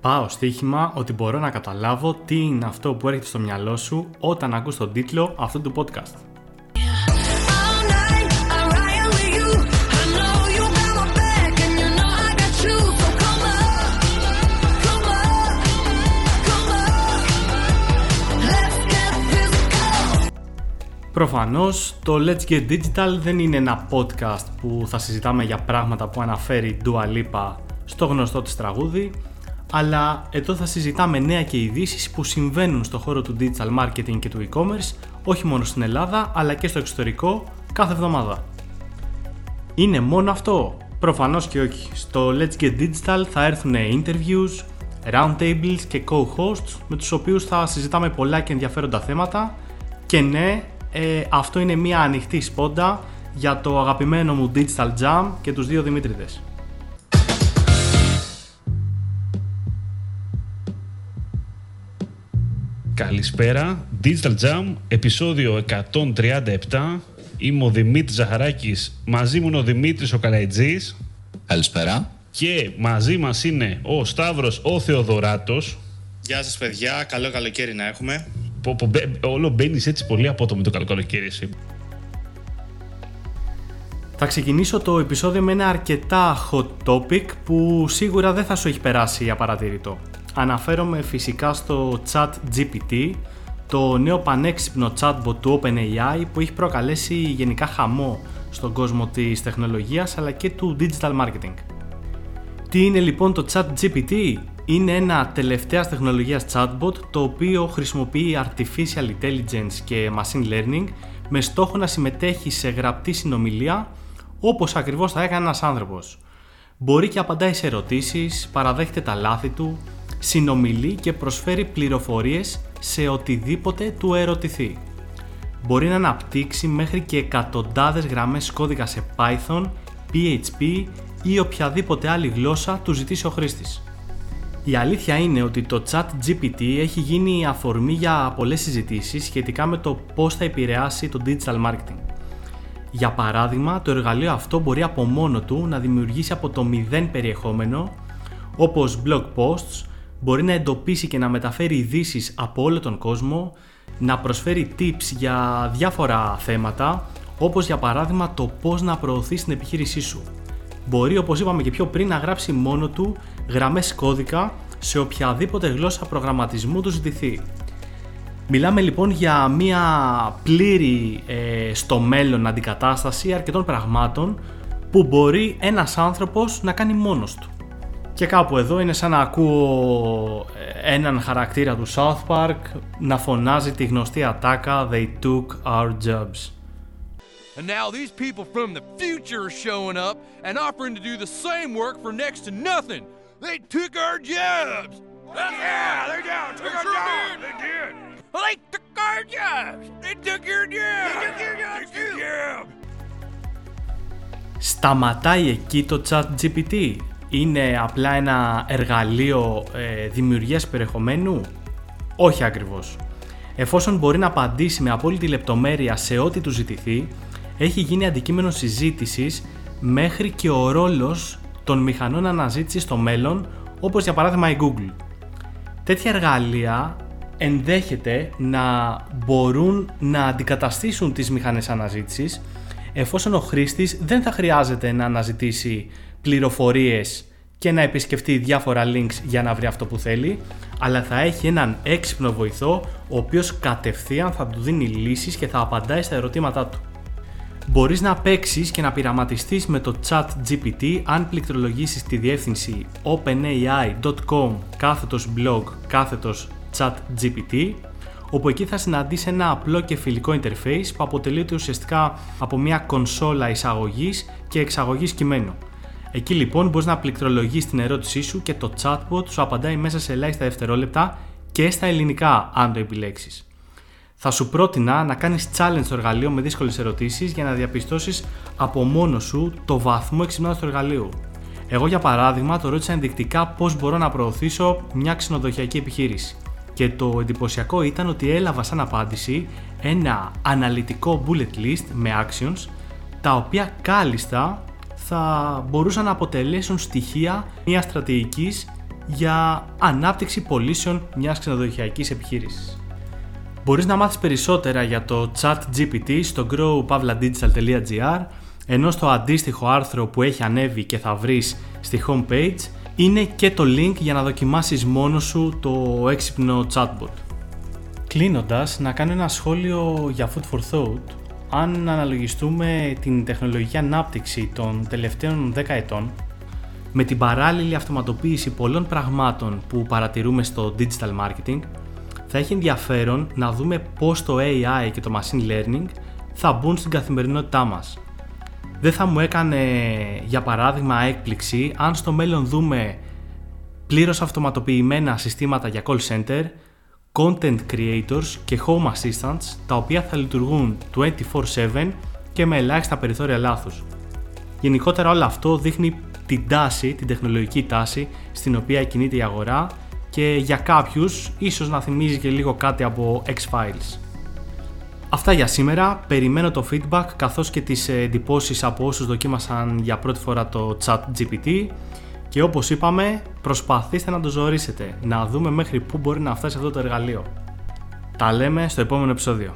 Πάω στοίχημα ότι μπορώ να καταλάβω τι είναι αυτό που έρχεται στο μυαλό σου όταν ακούς τον τίτλο αυτού του podcast. Προφανώς το Let's Get Digital δεν είναι ένα podcast που θα συζητάμε για πράγματα που αναφέρει Dua Lipa στο γνωστό της τραγούδι αλλά εδώ θα συζητάμε νέα και ειδήσεις που συμβαίνουν στο χώρο του digital marketing και του e-commerce όχι μόνο στην Ελλάδα αλλά και στο εξωτερικό κάθε εβδομάδα. Είναι μόνο αυτό; Προφανώς και όχι. Στο Let's Get Digital θα έρθουν interviews, roundtables και co-hosts με τους οποίους θα συζητάμε πολλά και ενδιαφέροντα θέματα και ναι, ε, αυτό είναι μια ανοιχτή σπόντα για το αγαπημένο μου Digital Jam και τους δύο Δημήτριδες. Καλησπέρα, Digital Jam, επεισόδιο 137. Είμαι ο Δημήτρης Ζαχαράκης, μαζί μου είναι ο Δημήτρης ο Καλαϊτζής. Καλησπέρα. Και μαζί μας είναι ο Σταύρος ο Θεοδωράτος. Γεια σας παιδιά, καλό καλοκαίρι να έχουμε. Πω, πω, όλο μπαίνεις έτσι πολύ απότομο το καλό καλοκαίρι εσύ. Θα ξεκινήσω το επεισόδιο με ένα αρκετά hot topic που σίγουρα δεν θα σου έχει περάσει απαρατήρητο. Αναφέρομαι φυσικά στο chat GPT, το νέο πανέξυπνο chatbot του OpenAI που έχει προκαλέσει γενικά χαμό στον κόσμο της τεχνολογίας αλλά και του digital marketing. Τι είναι λοιπόν το chat GPT? Είναι ένα τελευταίας τεχνολογίας chatbot το οποίο χρησιμοποιεί artificial intelligence και machine learning με στόχο να συμμετέχει σε γραπτή συνομιλία όπως ακριβώς θα έκανε ένας άνθρωπος. Μπορεί και απαντάει σε ερωτήσεις, παραδέχεται τα λάθη του, συνομιλεί και προσφέρει πληροφορίες σε οτιδήποτε του ερωτηθεί. Μπορεί να αναπτύξει μέχρι και εκατοντάδες γραμμές κώδικα σε Python, PHP ή οποιαδήποτε άλλη γλώσσα του ζητήσει ο χρήστης. Η αλήθεια είναι ότι το chat GPT έχει γίνει αφορμή για πολλές συζητήσεις σχετικά με το πώς θα επηρεάσει το digital marketing. Για παράδειγμα, το εργαλείο αυτό μπορεί από μόνο του να δημιουργήσει από το μηδέν περιεχόμενο, όπως blog posts, μπορεί να εντοπίσει και να μεταφέρει ειδήσεις από όλο τον κόσμο, να προσφέρει tips για διάφορα θέματα, όπως για παράδειγμα το πώς να προωθείς την επιχείρησή σου. Μπορεί, όπως είπαμε και πιο πριν, να γράψει μόνο του γραμμές κώδικα σε οποιαδήποτε γλώσσα προγραμματισμού του ζητηθεί. Μιλάμε λοιπόν για μια πλήρη ε, στο μέλλον αντικατάσταση αρκετών πραγμάτων που μπορεί ένας άνθρωπος να κάνει μόνος του. Και κάπου εδώ είναι σαν να ακούω ε, έναν χαρακτήρα του South Park να φωνάζει τη γνωστή ατάκα They took our jobs. And now these people from the future are showing up and offering to do the same work for next to nothing. They took our jobs. Yeah, they did. Took our jobs. They did. They took our jobs. They took your jobs. They took your jobs too. Σταματάει εκεί το chat GPT είναι απλά ένα εργαλείο ε, δημιουργίας περιεχομένου; Όχι ακριβώς. Εφόσον μπορεί να απαντήσει με απόλυτη λεπτομέρεια σε ό,τι του ζητηθεί, έχει γίνει αντικείμενο συζήτησης μέχρι και ο ρόλος των μηχανών αναζήτησης στο μέλλον, όπως για παράδειγμα η Google. Τέτοια εργαλεία ενδέχεται να μπορούν να αντικαταστήσουν τις μηχανές αναζήτησης εφόσον ο χρήστης δεν θα χρειάζεται να αναζητήσει πληροφορίες και να επισκεφτεί διάφορα links για να βρει αυτό που θέλει, αλλά θα έχει έναν έξυπνο βοηθό ο οποίος κατευθείαν θα του δίνει λύσεις και θα απαντάει στα ερωτήματά του. Μπορείς να παίξεις και να πειραματιστείς με το chat GPT αν πληκτρολογήσεις τη διεύθυνση openai.com κάθετος blog κάθετος chat GPT όπου εκεί θα συναντήσει ένα απλό και φιλικό interface που αποτελείται ουσιαστικά από μια κονσόλα εισαγωγής και εξαγωγής κειμένου. Εκεί λοιπόν μπορείς να πληκτρολογείς την ερώτησή σου και το chatbot σου απαντάει μέσα σε ελάχιστα δευτερόλεπτα και στα ελληνικά αν το επιλέξεις. Θα σου πρότεινα να κάνεις challenge στο εργαλείο με δύσκολες ερωτήσεις για να διαπιστώσεις από μόνο σου το βαθμό εξυπνάδας του εργαλείου. Εγώ για παράδειγμα το ρώτησα ενδεικτικά πώς μπορώ να προωθήσω μια ξενοδοχειακή επιχείρηση. Και το εντυπωσιακό ήταν ότι έλαβα σαν απάντηση ένα αναλυτικό bullet list με actions τα οποία κάλλιστα θα μπορούσαν να αποτελέσουν στοιχεία μιας στρατηγικής για ανάπτυξη πωλήσεων μιας ξενοδοχειακής επιχείρησης. Μπορείς να μάθεις περισσότερα για το chat GPT στο growpavladigital.gr ενώ στο αντίστοιχο άρθρο που έχει ανέβει και θα βρεις στη homepage είναι και το link για να δοκιμάσεις μόνος σου το έξυπνο chatbot. Κλείνοντας, να κάνω ένα σχόλιο για Food for Thought. Αν αναλογιστούμε την τεχνολογική ανάπτυξη των τελευταίων 10 ετών, με την παράλληλη αυτοματοποίηση πολλών πραγμάτων που παρατηρούμε στο digital marketing, θα έχει ενδιαφέρον να δούμε πώς το AI και το machine learning θα μπουν στην καθημερινότητά μας. Δεν θα μου έκανε για παράδειγμα έκπληξη αν στο μέλλον δούμε πλήρως αυτοματοποιημένα συστήματα για call center, content creators και home assistants τα οποία θα λειτουργούν 24/7 και με ελάχιστα περιθώρια λάθους. Γενικότερα όλο αυτό δείχνει την τάση, την τεχνολογική τάση στην οποία κινείται η αγορά και για κάποιους ίσως να θυμίζει και λίγο κάτι από X-Files. Αυτά για σήμερα, περιμένω το feedback καθώς και τις εντυπώσεις από όσους δοκίμασαν για πρώτη φορά το chat GPT και όπως είπαμε προσπαθήστε να το ζωρίσετε, να δούμε μέχρι πού μπορεί να φτάσει αυτό το εργαλείο. Τα λέμε στο επόμενο επεισόδιο.